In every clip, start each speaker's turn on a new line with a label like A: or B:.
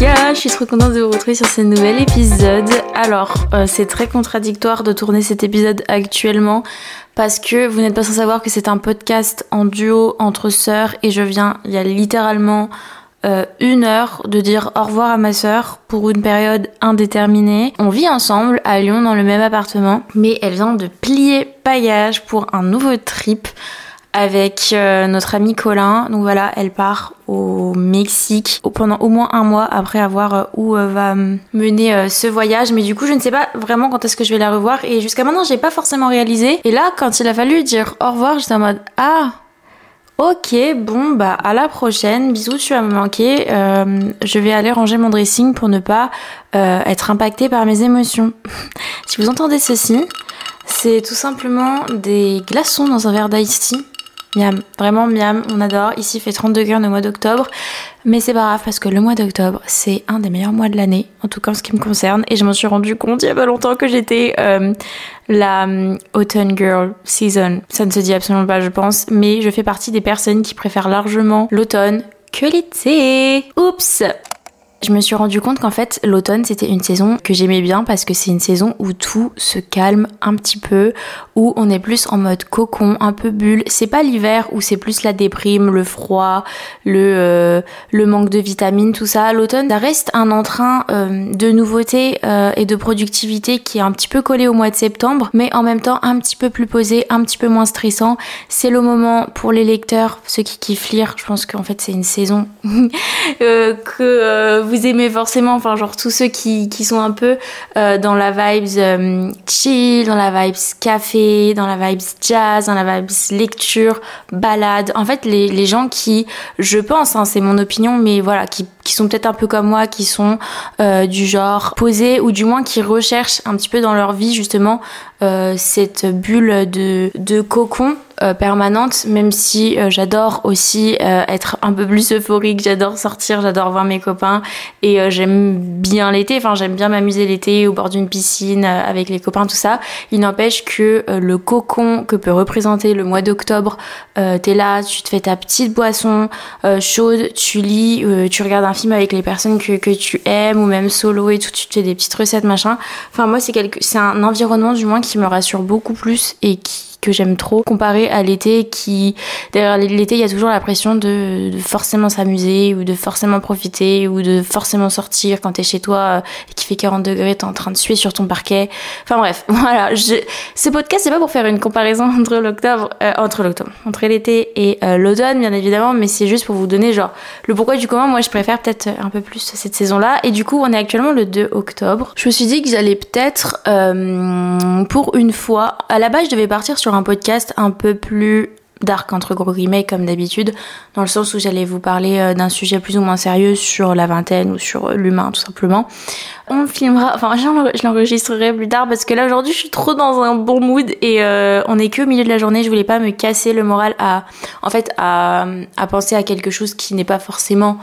A: je suis trop contente de vous retrouver sur ce nouvel épisode. Alors, euh, c'est très contradictoire de tourner cet épisode actuellement parce que vous n'êtes pas sans savoir que c'est un podcast en duo entre sœurs et je viens il y a littéralement euh, une heure de dire au revoir à ma sœur pour une période indéterminée. On vit ensemble à Lyon dans le même appartement, mais elle vient de plier paillage pour un nouveau trip avec euh, notre ami Colin. Donc voilà, elle part au Mexique pendant au moins un mois après avoir euh, où euh, va mener ce voyage. Mais du coup, je ne sais pas vraiment quand est-ce que je vais la revoir. Et jusqu'à maintenant, j'ai pas forcément réalisé. Et là, quand il a fallu dire au revoir, j'étais en mode ah. Ok, bon, bah à la prochaine. Bisous, tu vas me manquer. je vais aller ranger mon dressing pour ne pas être impactée par mes émotions. si vous entendez ceci, c'est tout simplement des glaçons dans un verre d'ice tea Miam, vraiment miam, on adore. Ici il fait 30 degrés au mois d'octobre, mais c'est pas grave parce que le mois d'octobre c'est un des meilleurs mois de l'année, en tout cas en ce qui me concerne, et je m'en suis rendu compte il y a pas longtemps que j'étais euh, la um, autumn girl season. Ça ne se dit absolument pas, je pense, mais je fais partie des personnes qui préfèrent largement l'automne que l'été. Oups je me suis rendu compte qu'en fait l'automne c'était une saison que j'aimais bien parce que c'est une saison où tout se calme un petit peu, où on est plus en mode cocon, un peu bulle. C'est pas l'hiver où c'est plus la déprime, le froid, le euh, le manque de vitamines, tout ça. L'automne ça reste un entrain euh, de nouveautés euh, et de productivité qui est un petit peu collé au mois de septembre, mais en même temps un petit peu plus posé, un petit peu moins stressant. C'est le moment pour les lecteurs, ceux qui kiffent lire. Je pense qu'en fait c'est une saison que vous aimez forcément, enfin genre tous ceux qui, sont un peu euh, dans la vibes euh, chill, dans la vibes café, dans la vibes jazz, dans la vibes lecture, balade. En fait, les, les gens qui, je pense, hein, c'est mon opinion, mais voilà, qui, qui sont peut-être un peu comme moi, qui sont euh, du genre posés ou du moins qui recherchent un petit peu dans leur vie justement euh, cette bulle de, cocon euh, permanente, même si j'adore aussi être un peu plus euphorique, j'adore sortir, j'adore voir mes copains et j'aime bien l'été, enfin j'aime bien m'amuser l'été au bord d'une piscine avec les copains, tout ça. Il n'empêche que le cocon que peut représenter le mois d'octobre, t'es là, tu te fais ta petite boisson chaude, tu lis, tu regardes un avec les personnes que, que tu aimes ou même solo et tout, tu fais des petites recettes, machin. Enfin moi c'est quelque... c'est un environnement du moins qui me rassure beaucoup plus et qui que j'aime trop, comparé à l'été qui, derrière l'été, il y a toujours la pression de, forcément s'amuser ou de forcément profiter ou de forcément sortir quand t'es chez toi euh, et qu'il fait 40 degrés, t'es en train de suer sur ton parquet. Enfin bref, voilà. Je, ce podcast, c'est pas pour faire une comparaison entre l'octobre, euh, entre l'octobre, entre l'été et euh, l'automne, bien évidemment, mais c'est juste pour vous donner genre le pourquoi du comment. Moi, je préfère peut-être un peu plus cette saison-là. Et du coup, on est actuellement le 2 octobre. Je me suis dit que j'allais peut-être, pour une fois, à la base, je devais partir sur un podcast un peu plus dark entre gros guillemets comme d'habitude dans le sens où j'allais vous parler euh, d'un sujet plus ou moins sérieux sur la vingtaine ou sur euh, l'humain tout simplement. On filmera enfin je l'enregistrerai plus tard parce que là aujourd'hui je suis trop dans un bon mood et euh, on est que au milieu de la journée. Je voulais pas me casser le moral à en fait à, à penser à quelque chose qui n'est pas forcément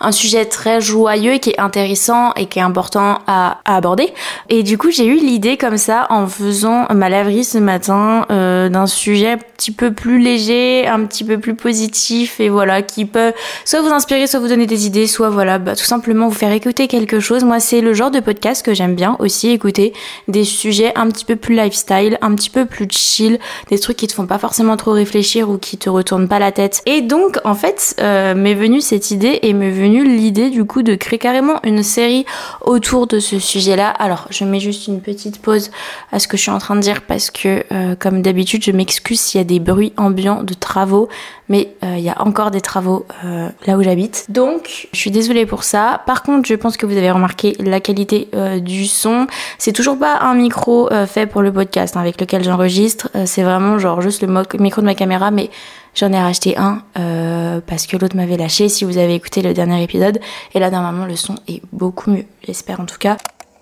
A: un sujet très joyeux qui est intéressant et qui est important à, aborder. Et du coup, j'ai eu l'idée comme ça en faisant ma laverie ce matin euh, d'un sujet un petit peu plus léger, un petit peu plus positif et voilà, qui peut soit vous inspirer, soit vous donner des idées, soit voilà, bah, tout simplement vous faire écouter quelque chose. Moi, c'est le genre de podcast que j'aime bien aussi écouter des sujets un petit peu plus lifestyle, un petit peu plus chill, des trucs qui te font pas forcément trop réfléchir ou qui te retournent pas la tête. Et donc, en fait, euh, m'est venue cette idée et m'est venue l'idée du coup de créer carrément une série autour de ce sujet-là. Alors, je mets juste une petite pause à ce que je suis en train de dire parce que, euh, comme d'habitude, je m'excuse s'il y a des bruits ambiants de travaux, mais euh, il y a encore des travaux euh, là où j'habite. Donc, je suis désolée pour ça. Par contre, je pense que vous avez remarqué la qualité du son. C'est toujours pas un micro fait pour le podcast hein, avec lequel j'enregistre. c'est vraiment genre juste le micro de ma caméra, mais J'en ai racheté un euh, parce que l'autre m'avait lâché si vous avez écouté le dernier épisode. Et là, normalement, le son est beaucoup mieux, j'espère en tout cas.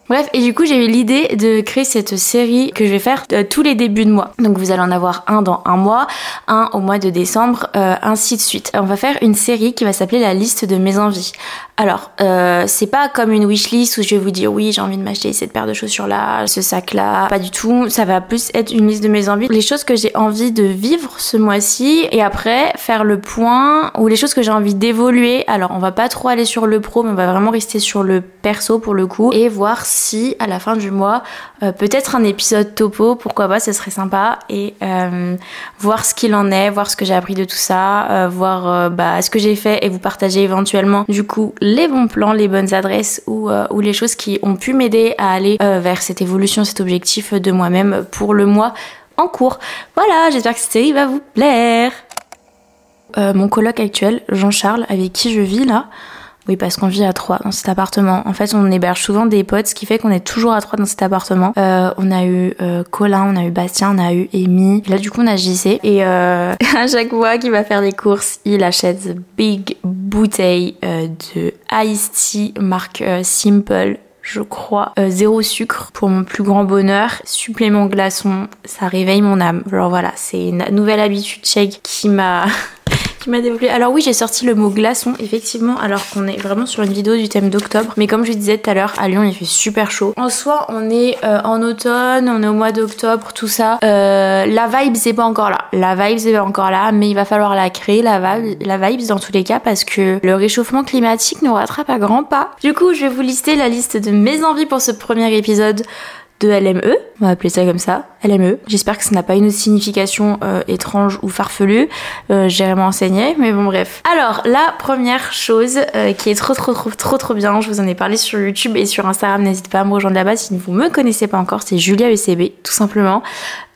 A: Bref, et du coup, j'ai eu l'idée de créer cette série que je vais faire euh, tous les débuts de mois. Donc vous allez en avoir un dans un mois, un au mois de décembre, euh, ainsi de suite. On va faire une série qui va s'appeler la liste de mes envies. Alors, euh, c'est pas comme une wishlist où je vais vous dire oui, j'ai envie de m'acheter cette paire de chaussures là, ce sac là. Pas du tout. Ça va plus être une liste de mes envies, les choses que j'ai envie de vivre ce mois-ci et après faire le point ou les choses que j'ai envie d'évoluer. Alors, on va pas trop aller sur le pro, mais on va vraiment rester sur le perso pour le coup et voir si à la fin du mois, euh, peut-être un épisode topo, pourquoi pas, ce serait sympa et euh, voir ce qu'il en est, voir ce que j'ai appris de tout ça, euh, voir bah, ce que j'ai fait et vous partager éventuellement du coup les bons plans, les bonnes adresses ou, les choses qui ont pu m'aider à aller vers cette évolution, cet objectif de moi-même pour le mois en cours. Voilà, j'espère que cette série va vous plaire. Mon coloc actuel, Jean-Charles, avec qui je vis là, oui, parce qu'on vit à trois dans cet appartement. En fait, on héberge souvent des potes, ce qui fait qu'on est toujours à trois dans cet appartement. Euh, on a eu euh, Colin, on a eu Bastien, on a eu Amy. Là, du coup, on a JC. Et euh, à chaque fois qu'il va faire des courses, il achète big bouteille euh, de iced tea marque Simple je crois, zéro sucre pour mon plus grand bonheur, supplément glaçon, ça réveille mon âme. Alors voilà, c'est une nouvelle habitude shake qui m'a qui m'a. Alors oui, j'ai sorti le mot glaçon, effectivement, alors qu'on est vraiment sur une vidéo du thème d'octobre. Mais comme je disais tout à l'heure, à Lyon, il fait super chaud. En soi, on est euh, en automne, on est au mois d'octobre, tout ça. Euh, la vibe, c'est pas encore là. La vibe, c'est pas encore là, mais il va falloir la créer, la vibe, la vibe dans tous les cas, parce que le réchauffement climatique nous rattrape à grands pas. Du coup, je vais vous lister la liste de mes envies pour ce premier épisode de LME, on va appeler ça comme ça, LME. J'espère que ça n'a pas une signification euh, étrange ou farfelue. Euh, J'ai vraiment enseigné, mais bon bref. Alors la première chose euh, qui est trop trop trop trop trop bien, je vous en ai parlé sur YouTube et sur Instagram, n'hésitez pas à me rejoindre là-bas si vous me connaissez pas encore, c'est Julia ECB tout simplement.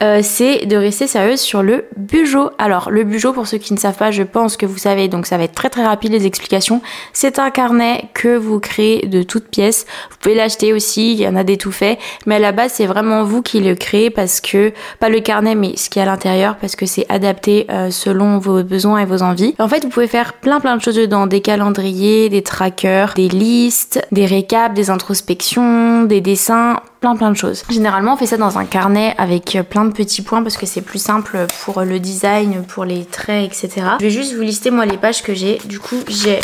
A: Euh, c'est de rester sérieuse sur le bujo. Alors le bujo, pour ceux qui ne savent pas, je pense que vous savez, donc ça va être très très rapide les explications. C'est un carnet que vous créez de toutes pièces. Vous pouvez l'acheter aussi, il y en a des tout faits, mais à base c'est vraiment vous qui le créez parce que pas le carnet, mais ce qui est à l'intérieur parce que c'est adapté euh, selon vos besoins et vos envies. En fait, vous pouvez faire plein plein de choses dedans, des calendriers, des trackers, des listes, des récaps, des introspections, des dessins, plein plein de choses. Généralement, on fait ça dans un carnet avec plein de petits points parce que c'est plus simple pour le design, pour les traits, etc. Je vais juste vous lister moi les pages que j'ai. Du coup, j'ai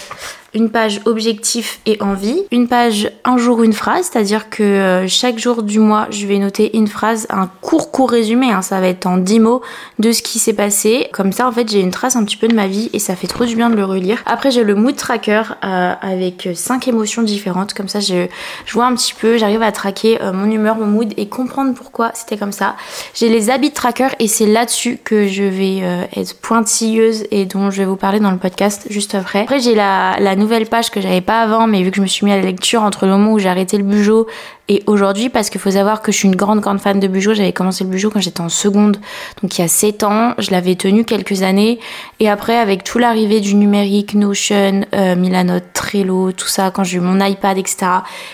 A: une page objectif et envie, une page un jour une phrase, c'est-à-dire que euh, chaque jour du mois, je vais noter une phrase, un court court résumé, hein, ça va être en 10 mots de ce qui s'est passé. Comme ça, en fait, j'ai une trace un petit peu de ma vie et ça fait trop du bien de le relire. Après, j'ai le mood tracker euh, avec cinq émotions différentes, comme ça, je, je vois un petit peu, j'arrive à traquer euh, mon humeur, mon mood et comprendre pourquoi c'était comme ça. J'ai les habits tracker et c'est là-dessus que je vais être pointilleuse et dont je vais vous parler dans le podcast juste après. Après, j'ai la, la nouvelle page que j'avais pas avant, mais vu que je me suis mis à la lecture entre le moment où j'ai arrêté le bugeot et aujourd'hui, parce qu'il faut savoir que je suis une grande, grande fan de Bujo. J'avais commencé le Bujo quand j'étais en seconde, donc il y a 7 ans. Je l'avais tenu quelques années. Et après, avec tout l'arrivée du numérique, Notion, euh, Milanote, Trello, tout ça, quand j'ai eu mon iPad, etc.,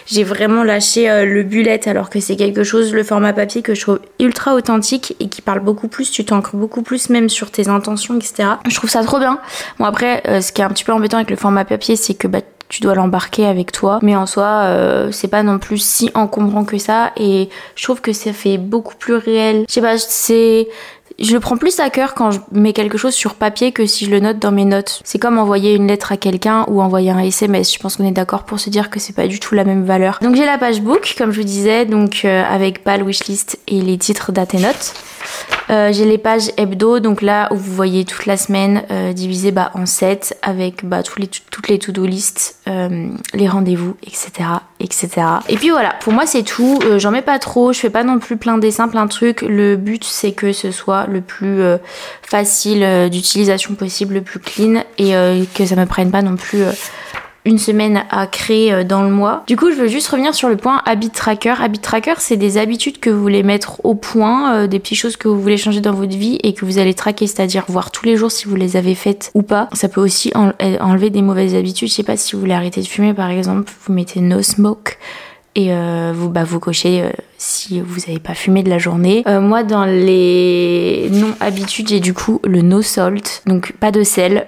A: j'ai vraiment lâché euh, le bullet alors que c'est quelque chose, le format papier que je trouve ultra authentique et qui parle beaucoup plus. Tu t'ancres beaucoup plus même sur tes intentions, etc. Je trouve ça trop bien. Bon, après, euh, ce qui est un petit peu embêtant avec le format papier, c'est que bah, tu dois l'embarquer avec toi. Mais en soi, euh, c'est pas non plus si encombrant que ça. Et je trouve que ça fait beaucoup plus réel. Je sais pas, c'est je le prends plus à cœur quand je mets quelque chose sur papier que si je le note dans mes notes. C'est comme envoyer une lettre à quelqu'un ou envoyer un SMS. Je pense qu'on est d'accord pour se dire que c'est pas du tout la même valeur. Donc j'ai la page book, comme je vous disais, donc euh, avec pas le wishlist et les titres date et notes. Euh, j'ai les pages hebdo, donc là où vous voyez toute la semaine euh, divisée bah, en 7 avec bah, toutes les to-do list, euh, les rendez-vous, etc., etc. Et puis voilà, pour moi c'est tout. J'en mets pas trop, je fais pas non plus plein de dessins, plein de trucs. Le but c'est que ce soit le plus facile d'utilisation possible, le plus clean et que ça me prenne pas non plus une semaine à créer euh, dans le mois. Du coup, je veux juste revenir sur le point habit tracker. Habit tracker, c'est des habitudes que vous voulez mettre au point, euh, des petites choses que vous voulez changer dans votre vie et que vous allez traquer, c'est-à-dire voir tous les jours si vous les avez faites ou pas. Ça peut aussi enlever des mauvaises habitudes. Je sais pas si vous voulez arrêter de fumer, par exemple, vous mettez no smoke et euh, vous bah vous cochez euh, si vous n'avez pas fumé de la journée. Euh, moi dans les non habitudes j'ai du coup le no salt donc pas de sel.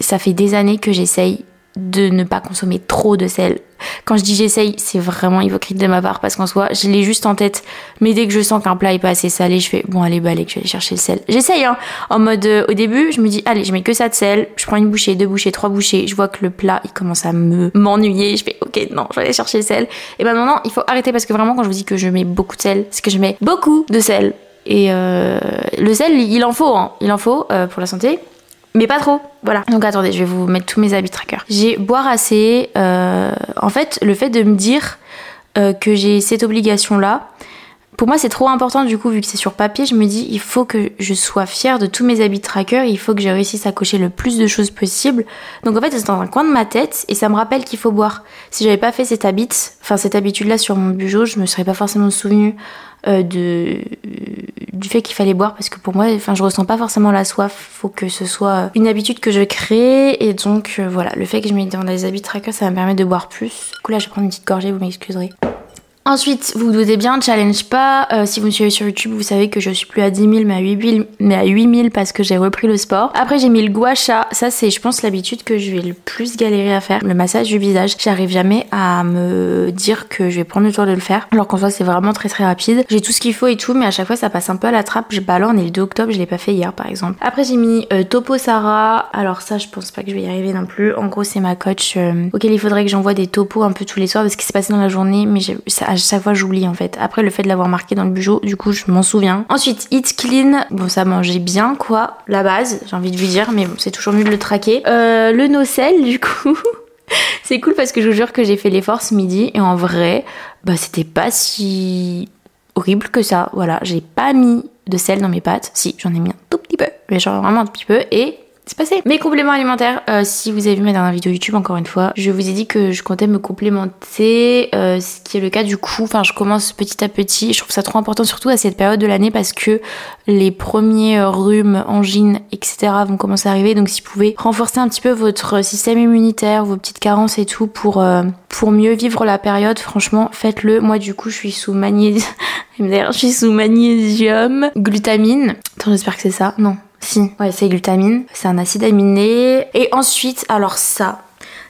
A: ça fait des années que j'essaye de ne pas consommer trop de sel. Quand je dis j'essaye, c'est vraiment hypocrite de ma part parce qu'en soi, je l'ai juste en tête. Mais dès que je sens qu'un plat est pas assez salé, je fais bon allez bah allez, je vais aller chercher le sel. J'essaye hein. En mode euh, au début, je me dis allez, je mets que ça de sel, je prends une bouchée, deux bouchées, trois bouchées, je vois que le plat il commence à me m'ennuyer, je fais OK, non, je vais aller chercher le sel. Et ben maintenant, il faut arrêter parce que vraiment quand je vous dis que je mets beaucoup de sel, c'est que je mets beaucoup de sel. Et euh, le sel, il en faut, hein. il en faut euh, pour la santé mais pas trop. Voilà. Donc attendez, je vais vous mettre tous mes habits tracker. J'ai boire assez. Euh, en fait, le fait de me dire euh, que j'ai cette obligation-là, pour moi, c'est trop important. Du coup, vu que c'est sur papier, je me dis, il faut que je sois fière de tous mes habits tracker. Il faut que je réussisse à cocher le plus de choses possible. Donc en fait, c'est dans un coin de ma tête et ça me rappelle qu'il faut boire. Si j'avais pas fait cette habit, enfin cette habitude-là sur mon bureau, je me serais pas forcément souvenu euh, de du fait qu'il fallait boire parce que pour moi enfin je ressens pas forcément la soif faut que ce soit une habitude que je crée et donc euh, voilà le fait que je mette dans les habits tracker ça me permettre de boire plus du coup là je vais prendre une petite gorgée vous m'excuserez Ensuite, vous vous doutez bien, challenge pas. Euh, si vous me suivez sur YouTube, vous savez que je suis plus à 10 000, mais à 8 000, mais à 8 000 parce que j'ai repris le sport. Après, j'ai mis le gua sha. Ça, c'est, je pense, l'habitude que je vais le plus galérer à faire. Le massage du visage. J'arrive jamais à me dire que je vais prendre le temps de le faire. Alors qu'en soi, c'est vraiment très très rapide. J'ai tout ce qu'il faut et tout, mais à chaque fois, ça passe un peu à la trappe. Je bah là, on est le 2 octobre, je l'ai pas fait hier, par exemple. Après, j'ai mis euh, Topo Sarah. Alors ça, je pense pas que je vais y arriver non plus. En gros, c'est ma coach euh, auquel il faudrait que j'envoie des topos un peu tous les soirs parce qu'il s'est passé dans la journée, mais à chaque fois, j'oublie en fait. Après, le fait de l'avoir marqué dans le bureau, du coup, je m'en souviens. Ensuite, Eat Clean. Bon, ça mangeait bien, quoi. La base, j'ai envie de vous dire, mais bon, c'est toujours mieux de le traquer. Euh, le nocelle, du coup. c'est cool parce que je vous jure que j'ai fait l'effort ce midi et en vrai, bah, c'était pas si horrible que ça. Voilà, j'ai pas mis de sel dans mes pâtes. Si, j'en ai mis un tout petit peu, mais genre vraiment un petit peu. Et c'est passé. Mes compléments alimentaires, euh, si vous avez vu ma dernière vidéo YouTube, encore une fois, je vous ai dit que je comptais me complémenter, euh, ce qui est le cas du coup. Enfin, je commence petit à petit. Je trouve ça trop important, surtout à cette période de l'année, parce que les premiers rhumes, angines, etc. vont commencer à arriver. Donc, si vous pouvez renforcer un petit peu votre système immunitaire, vos petites carences et tout pour euh, pour mieux vivre la période, franchement, faites-le. Moi, du coup, je suis sous magnésium. je suis sous magnésium, glutamine. Attends, j'espère que c'est ça. Non. Si, ouais, c'est glutamine. C'est un acide aminé. Et ensuite, alors ça,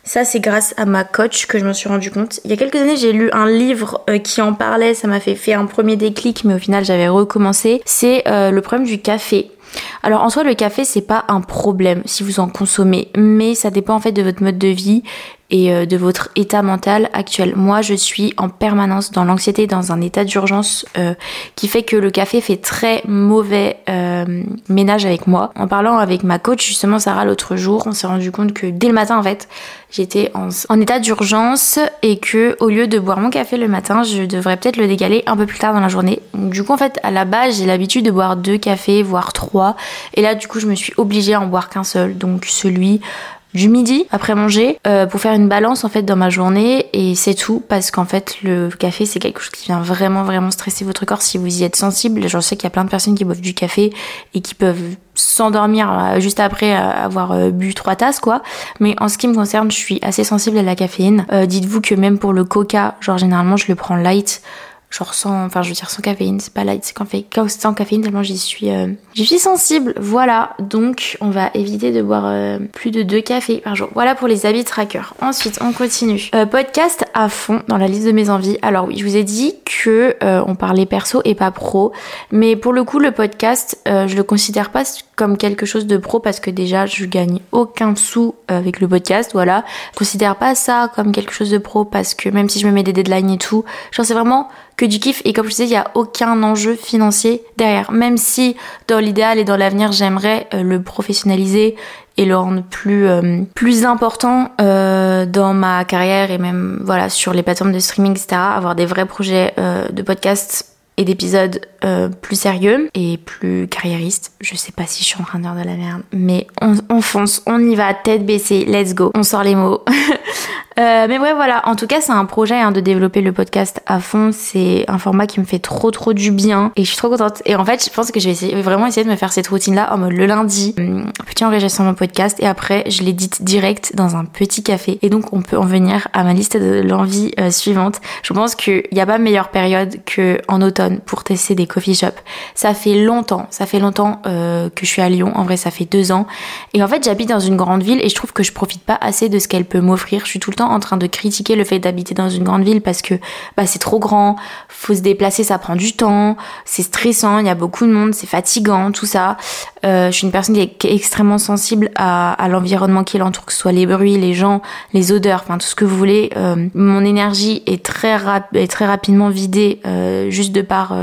A: ça, c'est grâce à ma coach que je me suis rendu compte. Il y a quelques années, j'ai lu un livre euh, qui en parlait. Ça m'a fait fait un premier déclic, mais au final, j'avais recommencé. C'est euh, le problème du café. Alors en soi le café c'est pas un problème si vous en consommez, mais ça dépend en fait de votre mode de vie et euh, de votre état mental actuel. Moi, je suis en permanence dans l'anxiété, dans un état d'urgence euh, qui fait que le café fait très mauvais euh, ménage avec moi. En parlant avec ma coach, justement, Sarah, l'autre jour, on s'est rendu compte que dès le matin, en fait, j'étais en, état d'urgence et que au lieu de boire mon café le matin, je devrais peut-être le décaler un peu plus tard dans la journée. du coup, en fait, à la base, j'ai l'habitude de boire deux cafés, voire trois. Et là, du coup, je me suis obligée à en boire qu'un seul. Donc celui du midi après manger euh, pour faire une balance en fait dans ma journée et c'est tout parce qu'en fait le café c'est quelque chose qui vient vraiment vraiment stresser votre corps si vous y êtes sensible. Je sais qu'il y a plein de personnes qui boivent du café et qui peuvent s'endormir euh, juste après euh, avoir bu trois tasses quoi. Mais en ce qui me concerne, je suis assez sensible à la caféine. Dites-vous que même pour le coca, genre généralement je le prends light genre sans, enfin je veux dire sans caféine, c'est pas light, c'est quand sans caféine tellement j'y suis, euh, j'y suis sensible. Voilà, donc on va éviter de boire euh, plus de deux cafés par jour. Voilà pour les habits tracker. Ensuite, on continue. Euh, podcast à fond dans la liste de mes envies. Alors oui, je vous ai dit que on parlait perso et pas pro, mais pour le coup le podcast, je le considère pas comme quelque chose de pro parce que déjà je gagne aucun sou avec le podcast. Voilà, je considère pas ça comme quelque chose de pro parce que même si je me mets des deadlines et tout, genre c'est vraiment que du kiff et comme je disais, il n'y a aucun enjeu financier derrière. Même si dans l'idéal et dans l'avenir, j'aimerais euh, le professionnaliser et le rendre plus euh, plus important euh, dans ma carrière et même voilà sur les plateformes de streaming etc avoir des vrais projets de podcast et d'épisodes plus sérieux et plus carriéristes. Je sais pas si je suis en train de dire de la merde, mais on fonce, on y va, tête baissée, let's go. On sort les mots. Euh, mais ouais, voilà. En tout cas, c'est un projet hein, de développer le podcast à fond. C'est un format qui me fait trop, trop du bien. Et je suis trop contente. Et en fait, je pense que je vais essayer, vraiment essayer de me faire cette routine-là en mode le lundi, hum, petit enregistrement podcast. Et après, je l'édite direct dans un petit café. Et donc, on peut en venir à ma liste de l'envie euh, suivante. Je pense qu'il n'y a pas meilleure période que en automne pour tester des coffee shops. Ça fait longtemps, ça fait longtemps euh, que je suis à Lyon. En vrai, ça fait deux ans. Et en fait, j'habite dans une grande ville et je trouve que je profite pas assez de ce qu'elle peut m'offrir. Je suis tout le temps en train de critiquer le fait d'habiter dans une grande ville parce que bah, c'est trop grand, faut se déplacer, ça prend du temps, c'est stressant, il y a beaucoup de monde, c'est fatigant, tout ça. Euh, je suis une personne qui est, extrêmement sensible à, à l'environnement qui l'entoure, que ce soit les bruits, les gens, les odeurs, enfin tout ce que vous voulez. Euh, mon énergie est très, rap est très rapidement vidée euh, juste de par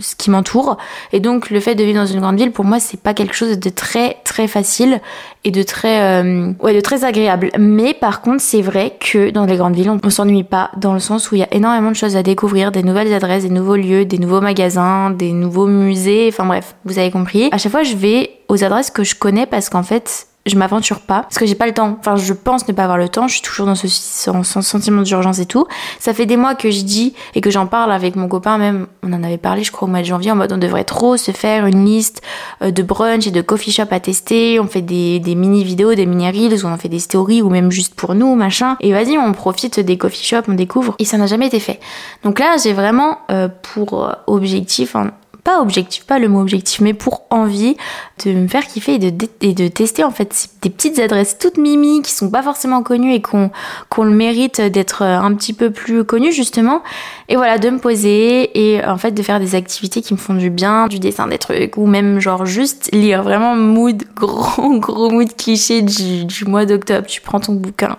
A: ce qui m'entoure. Et donc le fait de vivre dans une grande ville, pour moi, c'est pas quelque chose de très très facile et de très euh, ouais de très agréable mais par contre c'est vrai que dans les grandes villes on, s'ennuie pas dans le sens où il y a énormément de choses à découvrir des nouvelles adresses des nouveaux lieux des nouveaux magasins des nouveaux musées enfin bref vous avez compris à chaque fois je vais aux adresses que je connais parce qu'en fait je m'aventure pas parce que j'ai pas le temps. Enfin, je pense ne pas avoir le temps. Je suis toujours dans ce, sentiment d'urgence et tout. Ça fait des mois que je dis et que j'en parle avec mon copain même. On en avait parlé, je crois, au mois de janvier en mode on devrait trop se faire une liste euh, de brunch et de coffee shop à tester. On fait des, mini vidéos, des mini reels où on fait des stories ou même juste pour nous, machin. Et vas-y, on profite des coffee shops, on découvre. Et ça n'a jamais été fait. Donc là, j'ai vraiment euh, pour euh, objectif, pas objectif, pas le mot objectif, mais pour envie de me faire kiffer et de, de tester en fait des petites adresses toutes mimi qui sont pas forcément connues et qu'on qu'on le mérite d'être un petit peu plus connues justement. Et voilà, de me poser et en fait de faire des activités qui me font du bien, du dessin des trucs ou même genre juste lire vraiment mood, gros gros mood cliché du, du mois d'octobre. Tu prends ton bouquin,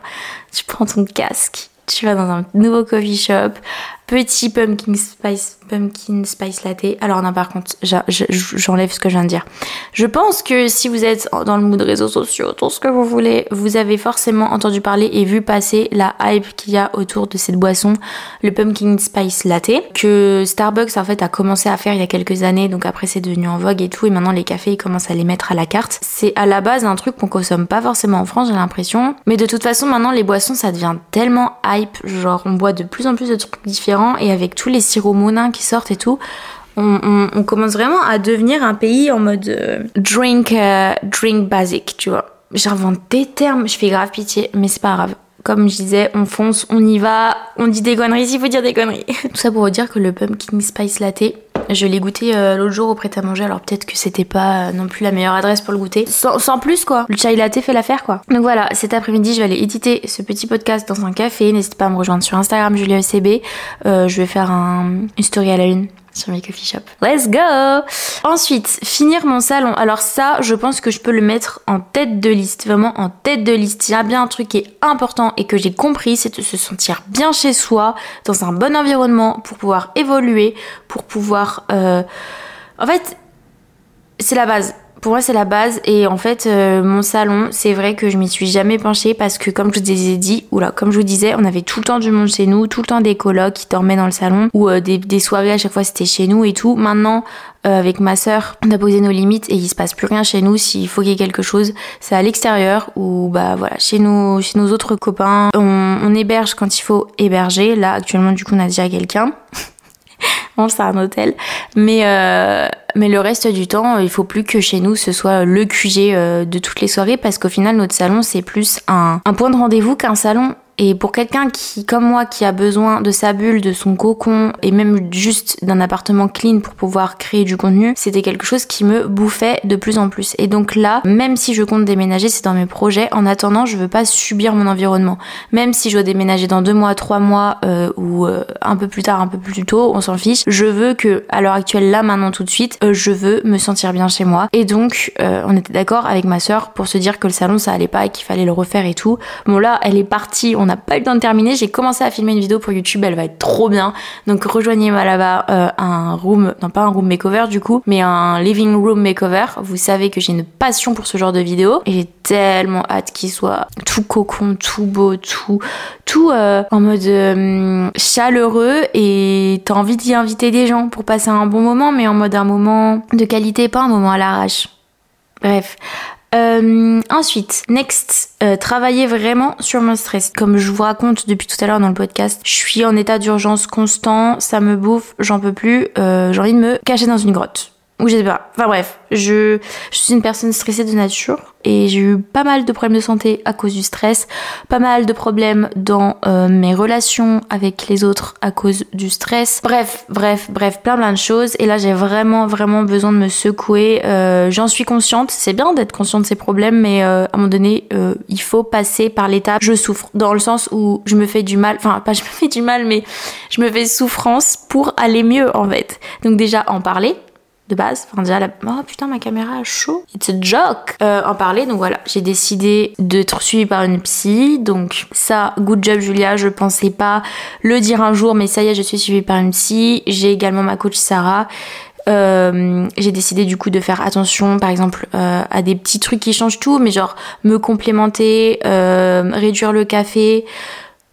A: tu prends ton casque, tu vas dans un nouveau coffee shop, petit pumpkin spice pumpkin spice latte. Alors non par contre, j'enlève ce que je viens de dire. Je pense que si vous êtes dans le mood réseaux sociaux, tout ce que vous voulez, vous avez forcément entendu parler et vu passer la hype qu'il y a autour de cette boisson, le pumpkin spice latte, que Starbucks en fait a commencé à faire il y a quelques années, donc après c'est devenu en vogue et tout, et maintenant les cafés ils commencent à les mettre à la carte. C'est à la base un truc qu'on consomme pas forcément en France, j'ai l'impression, mais de toute façon maintenant les boissons ça devient tellement hype, genre on boit de plus en plus de trucs différents et avec tous les sirops monins qui sortent et tout, on, commence vraiment à devenir un pays en mode euh, drink, euh, drink basic, tu vois. J'invente des termes, je fais grave pitié, mais c'est pas grave. Comme je disais, on fonce, on y va, on dit des conneries s'il faut dire des conneries. Tout ça pour vous dire que le pumpkin spice latte, je l'ai goûté euh, l'autre jour au prêt à manger, alors peut-être que c'était pas non plus la meilleure adresse pour le goûter. Sans, plus quoi, le chai latte fait l'affaire quoi. Donc voilà, cet après-midi je vais aller éditer ce petit podcast dans un café. N'hésitez pas à me rejoindre sur Instagram Julia ECB. Euh, je vais faire un, une story à la une sur mes coffee shop. Let's go Ensuite, finir mon salon. Alors ça, je pense que je peux le mettre en tête de liste, vraiment en tête de liste. Il y a bien un truc qui est important et que j'ai compris, c'est de se sentir bien chez soi, dans un bon environnement, pour pouvoir évoluer, pour pouvoir... Euh... En fait, c'est la base pour moi c'est la base. Et en fait euh, mon salon c'est vrai que je m'y suis jamais penchée parce que comme je vous ai dit oula comme je vous disais on avait tout le temps du monde chez nous tout le temps des colocs qui dormaient dans le salon ou euh, des, soirées à chaque fois c'était chez nous et tout. Maintenant euh, avec ma sœur on a posé nos limites et il se passe plus rien chez nous. S'il faut qu'il y ait quelque chose c'est à l'extérieur ou bah voilà chez nous chez nos autres copains. On, on héberge quand il faut héberger. Là actuellement du coup on a déjà quelqu'un. Bon, c'est un hôtel. Mais, mais le reste du temps, il faut plus que chez nous ce soit le QG euh, de toutes les soirées parce qu'au final, notre salon, c'est plus un, un point de rendez-vous qu'un salon. Et pour quelqu'un qui, comme moi, qui a besoin de sa bulle, de son cocon, et même juste d'un appartement clean pour pouvoir créer du contenu, c'était quelque chose qui me bouffait de plus en plus. Et donc là, même si je compte déménager, c'est dans mes projets. En attendant, je veux pas subir mon environnement. Même si je dois déménager dans deux mois, trois mois, euh, ou euh, un peu plus tard, un peu plus tôt, on s'en fiche. Je veux que, à l'heure actuelle, là, maintenant, tout de suite, euh, je veux me sentir bien chez moi. Et donc, on était d'accord avec ma soeur pour se dire que le salon, ça allait pas et qu'il fallait le refaire et tout. Bon là, elle est partie n'a pas eu le temps de terminer. J'ai commencé à filmer une vidéo pour YouTube, elle va être trop bien. Donc rejoignez-moi là-bas euh, un room, non pas un room makeover du coup, mais un living room makeover. Vous savez que j'ai une passion pour ce genre de vidéo et j'ai tellement hâte qu'il soit tout cocon, tout beau, tout, tout euh, en mode euh, chaleureux et t'as envie d'y inviter des gens pour passer un bon moment, mais en mode un moment de qualité, pas un moment à l'arrache. Bref, Euh, ensuite, next, euh, travailler vraiment sur mon stress. Comme je vous raconte depuis tout à l'heure dans le podcast, je suis en état d'urgence constant, ça me bouffe, j'en peux plus, euh, j'ai envie de me cacher dans une grotte ou je sais pas. Enfin bref, je, je suis une personne stressée de nature et j'ai eu pas mal de problèmes de santé à cause du stress, pas mal de problèmes dans euh, mes relations avec les autres à cause du stress. Bref, bref, bref, plein plein de choses. Et là, j'ai vraiment, vraiment besoin de me secouer. Euh, J'en suis consciente. C'est bien d'être conscient de ces problèmes, mais euh, à un moment donné, euh, il faut passer par l'étape. Je souffre dans le sens où je me fais du mal. Enfin, pas je me fais du mal, mais je me fais souffrance pour aller mieux en fait. Donc déjà en parler de base. Enfin, déjà, la... oh putain, ma caméra a chaud. It's a joke. Euh, en parler, donc voilà, j'ai décidé d'être suivie par une psy. Donc, ça, good job, Julia. Je pensais pas le dire un jour, mais ça y est, je suis suivie par une psy. J'ai également ma coach Sarah. Euh, j'ai décidé du coup de faire attention par exemple euh, à des petits trucs qui changent tout mais genre me complémenter euh, réduire le café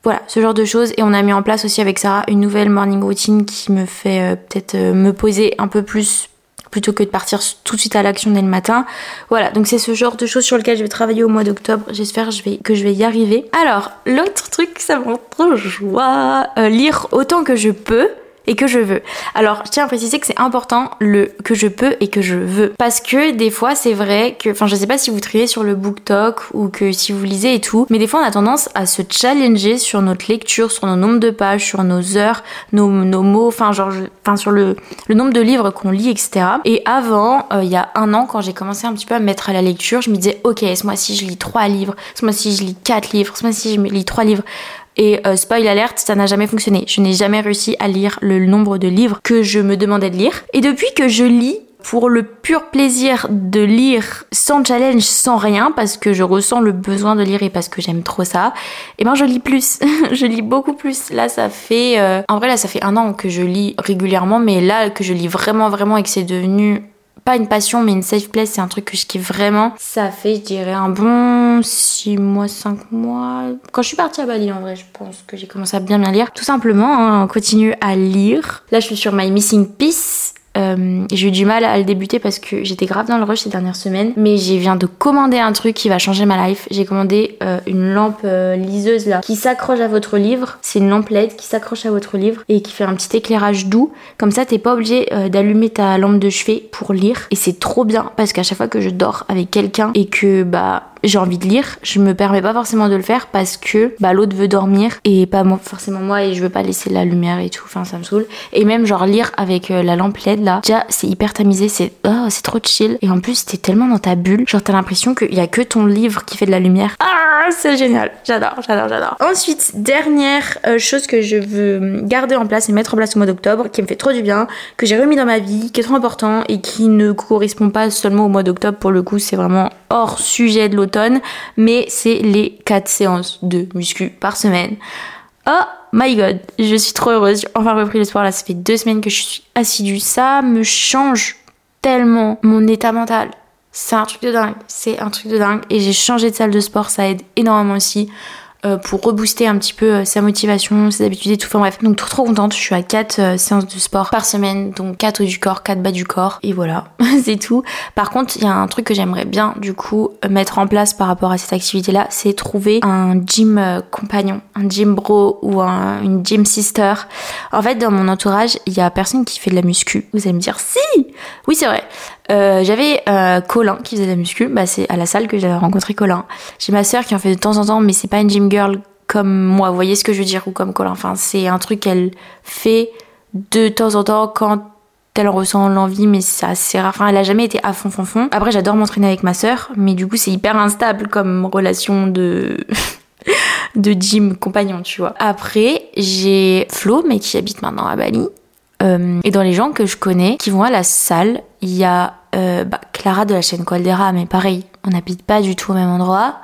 A: voilà, ce genre de choses. Et on a mis en place aussi avec Sarah une nouvelle morning routine qui me fait euh, peut-être euh, me poser un peu plus plutôt que de partir tout de suite à l'action dès le matin. Voilà, donc c'est ce genre de choses sur lequel je vais travailler au mois d'octobre. J'espère que je vais y arriver. Alors, l'autre truc, ça me rend trop joie. Euh, lire autant que je peux et que je veux. Alors, je tiens à préciser que c'est important le que je peux et que je veux. Parce que des fois, c'est vrai que, enfin, je sais pas si vous triez sur le BookTok ou que si vous lisez et tout, mais des fois, on a tendance à se challenger sur notre lecture, sur nos nombres de pages, sur nos heures, nos, mots, enfin, genre, enfin, sur le, le nombre de livres qu'on lit, etc. Et avant, euh, il y a un an, quand j'ai commencé un petit peu à me mettre à la lecture, je me disais, ok, ce mois-ci, je lis trois livres, ce mois-ci, je lis quatre livres, ce mois-ci, je lis trois livres. Et euh, spoil alerte, ça n'a jamais fonctionné. Je n'ai jamais réussi à lire le nombre de livres que je me demandais de lire. Et depuis que je lis pour le pur plaisir de lire sans challenge, sans rien, parce que je ressens le besoin de lire et parce que j'aime trop ça, et eh ben je lis plus. je lis beaucoup plus. Là, ça fait... Euh, en vrai, là, ça fait un an que je lis régulièrement, mais là, que je lis vraiment, vraiment et que c'est devenu pas une passion mais une safe place, c'est un truc que je kiffe vraiment. Ça fait, je dirais, un bon 6 mois, 5 mois. Quand je suis partie à Bali, en vrai, je pense que j'ai commencé à bien bien lire. Tout simplement, hein, on continue à lire. Là, je suis sur My Missing Piece. Euh, j'ai eu du mal à le débuter parce que j'étais grave dans le rush ces dernières semaines. Mais j'ai viens de commander un truc qui va changer ma life. J'ai commandé euh, une lampe euh, liseuse là qui s'accroche à votre livre. C'est une lampe LED qui s'accroche à votre livre et qui fait un petit éclairage doux. Comme ça, t'es pas obligé d'allumer ta lampe de chevet pour lire. Et c'est trop bien parce qu'à chaque fois que je dors avec quelqu'un et que bah j'ai envie de lire, je me permets pas forcément de le faire parce que bah l'autre veut dormir et pas moi, forcément moi et je veux pas laisser la lumière et tout, enfin ça me saoule. Et même genre lire avec euh, la lampe LED là, déjà c'est hyper tamisé, c'est oh, c'est trop chill et en plus t'es tellement dans ta bulle, genre t'as l'impression qu'il y a que ton livre qui fait de la lumière. Ah c'est génial, j'adore, j'adore, j'adore. Ensuite dernière euh, chose que je veux garder en place et mettre en place au mois d'octobre, qui me fait trop du bien, que j'ai remis dans ma vie, qui est trop important et qui ne correspond pas seulement au mois d'octobre pour le coup, c'est vraiment hors sujet de mais c'est les 4 séances de muscu par semaine. Oh my god, je suis trop heureuse. J'ai enfin repris le sport là, ça fait deux semaines que je suis assidue. Ça me change tellement mon état mental. C'est un truc de dingue, c'est un truc de dingue. Et j'ai changé de salle de sport, ça aide énormément aussi. Euh, pour rebooster un petit peu euh, sa motivation, ses habitudes et tout. Enfin bref, donc trop trop contente. Je suis à 4 euh, séances de sport par semaine, donc 4 haut du corps, 4 bas du corps. Et voilà, c'est tout. Par contre, il y a un truc que j'aimerais bien du coup mettre en place par rapport à cette activité-là, c'est trouver un gym compagnon, un gym bro ou un, une gym sister. En fait, dans mon entourage, il y a personne qui fait de la muscu. Vous allez me dire si Oui, c'est vrai. Euh, j'avais euh, Colin qui faisait de la muscu, bah, c'est à la salle que j'avais rencontré Colin. J'ai ma sœur qui en fait de temps en temps, mais c'est pas une gym girl comme moi, vous voyez ce que je veux dire, ou comme Colin. Enfin, c'est un truc qu'elle fait de temps en temps quand elle ressent l'envie, mais c'est assez rare. Enfin, elle a jamais été à fond, fond, fond. Après, j'adore m'entraîner avec ma sœur, mais du coup, c'est hyper instable comme relation de. de gym compagnon, tu vois. Après, j'ai Flo, mais qui habite maintenant à Bali. Euh, et dans les gens que je connais qui vont à la salle, il y a bah, Clara de la chaîne Caldera, mais pareil, on n'habite pas du tout au même endroit.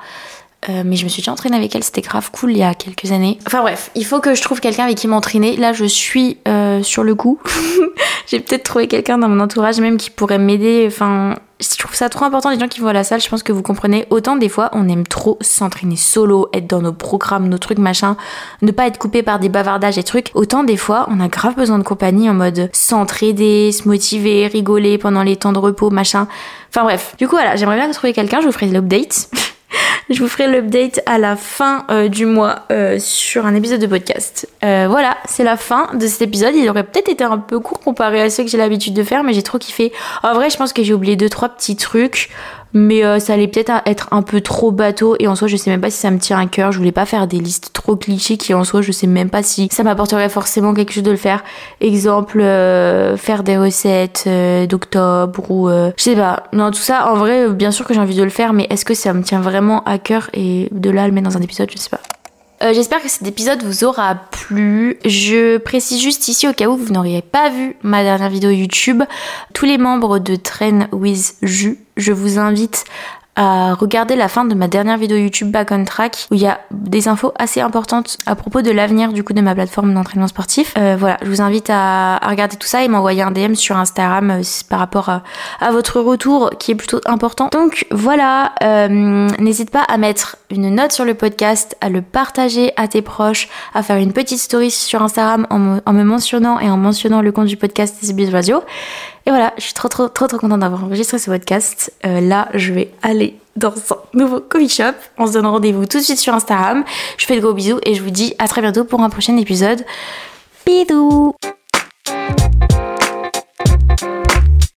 A: Euh, mais je me suis déjà entraînée avec elle, c'était grave cool il y a quelques années. Enfin bref, il faut que je trouve quelqu'un avec qui m'entraîner. Là, je suis euh, sur le coup. J'ai peut-être trouvé quelqu'un dans mon entourage même qui pourrait m'aider. Enfin, je trouve ça trop important les gens qui vont à la salle, je pense que vous comprenez. Autant des fois, on aime trop s'entraîner solo, être dans nos programmes, nos trucs, machin, ne pas être coupé par des bavardages et trucs. Autant des fois, on a grave besoin de compagnie en mode s'entraider, se motiver, rigoler pendant les temps de repos, machin. Enfin bref. Du coup, voilà, j'aimerais bien trouver quelqu'un, je vous ferai l'update. je vous ferai l'update à la fin euh, du mois euh, sur un épisode de podcast. Euh, voilà, c'est la fin de cet épisode. Il aurait peut-être été un peu court comparé à ceux que j'ai l'habitude de faire, mais j'ai trop kiffé. En vrai, je pense que j'ai oublié deux trois petits trucs mais euh, ça allait peut-être être un peu trop bateau et en soi je sais même pas si ça me tient à cœur. Je voulais pas faire des listes trop clichés qui en soi je sais même pas si ça m'apporterait forcément quelque chose de le faire. Exemple euh, faire des recettes euh, d'octobre ou je sais pas. Non tout ça en vrai bien sûr que j'ai envie de le faire mais est-ce que ça me tient vraiment à cœur et de là le mettre dans un épisode je sais pas J'espère que cet épisode vous aura plu. Je précise juste ici au cas où vous n'auriez pas vu ma dernière vidéo YouTube, tous les membres de Train with Ju je vous invite à regarder la fin de ma dernière vidéo YouTube Back on Track où il y a des infos assez importantes à propos de l'avenir du coup de ma plateforme d'entraînement sportif. Euh, voilà, je vous invite à, regarder tout ça et m'envoyer un DM sur Instagram euh, par rapport à, votre retour qui est plutôt important. Donc voilà, euh, n'hésite pas à mettre une note sur le podcast, à le partager à tes proches, à faire une petite story sur Instagram en me, mentionnant et en mentionnant le compte du podcast SBS Radio. Et voilà, je suis trop trop trop trop contente d'avoir enregistré ce podcast. Euh, là, je vais aller dans un nouveau coffee shop. On se donne rendez-vous tout de suite sur Instagram. Je fais de gros bisous et je vous dis à très bientôt pour un prochain épisode. Bisous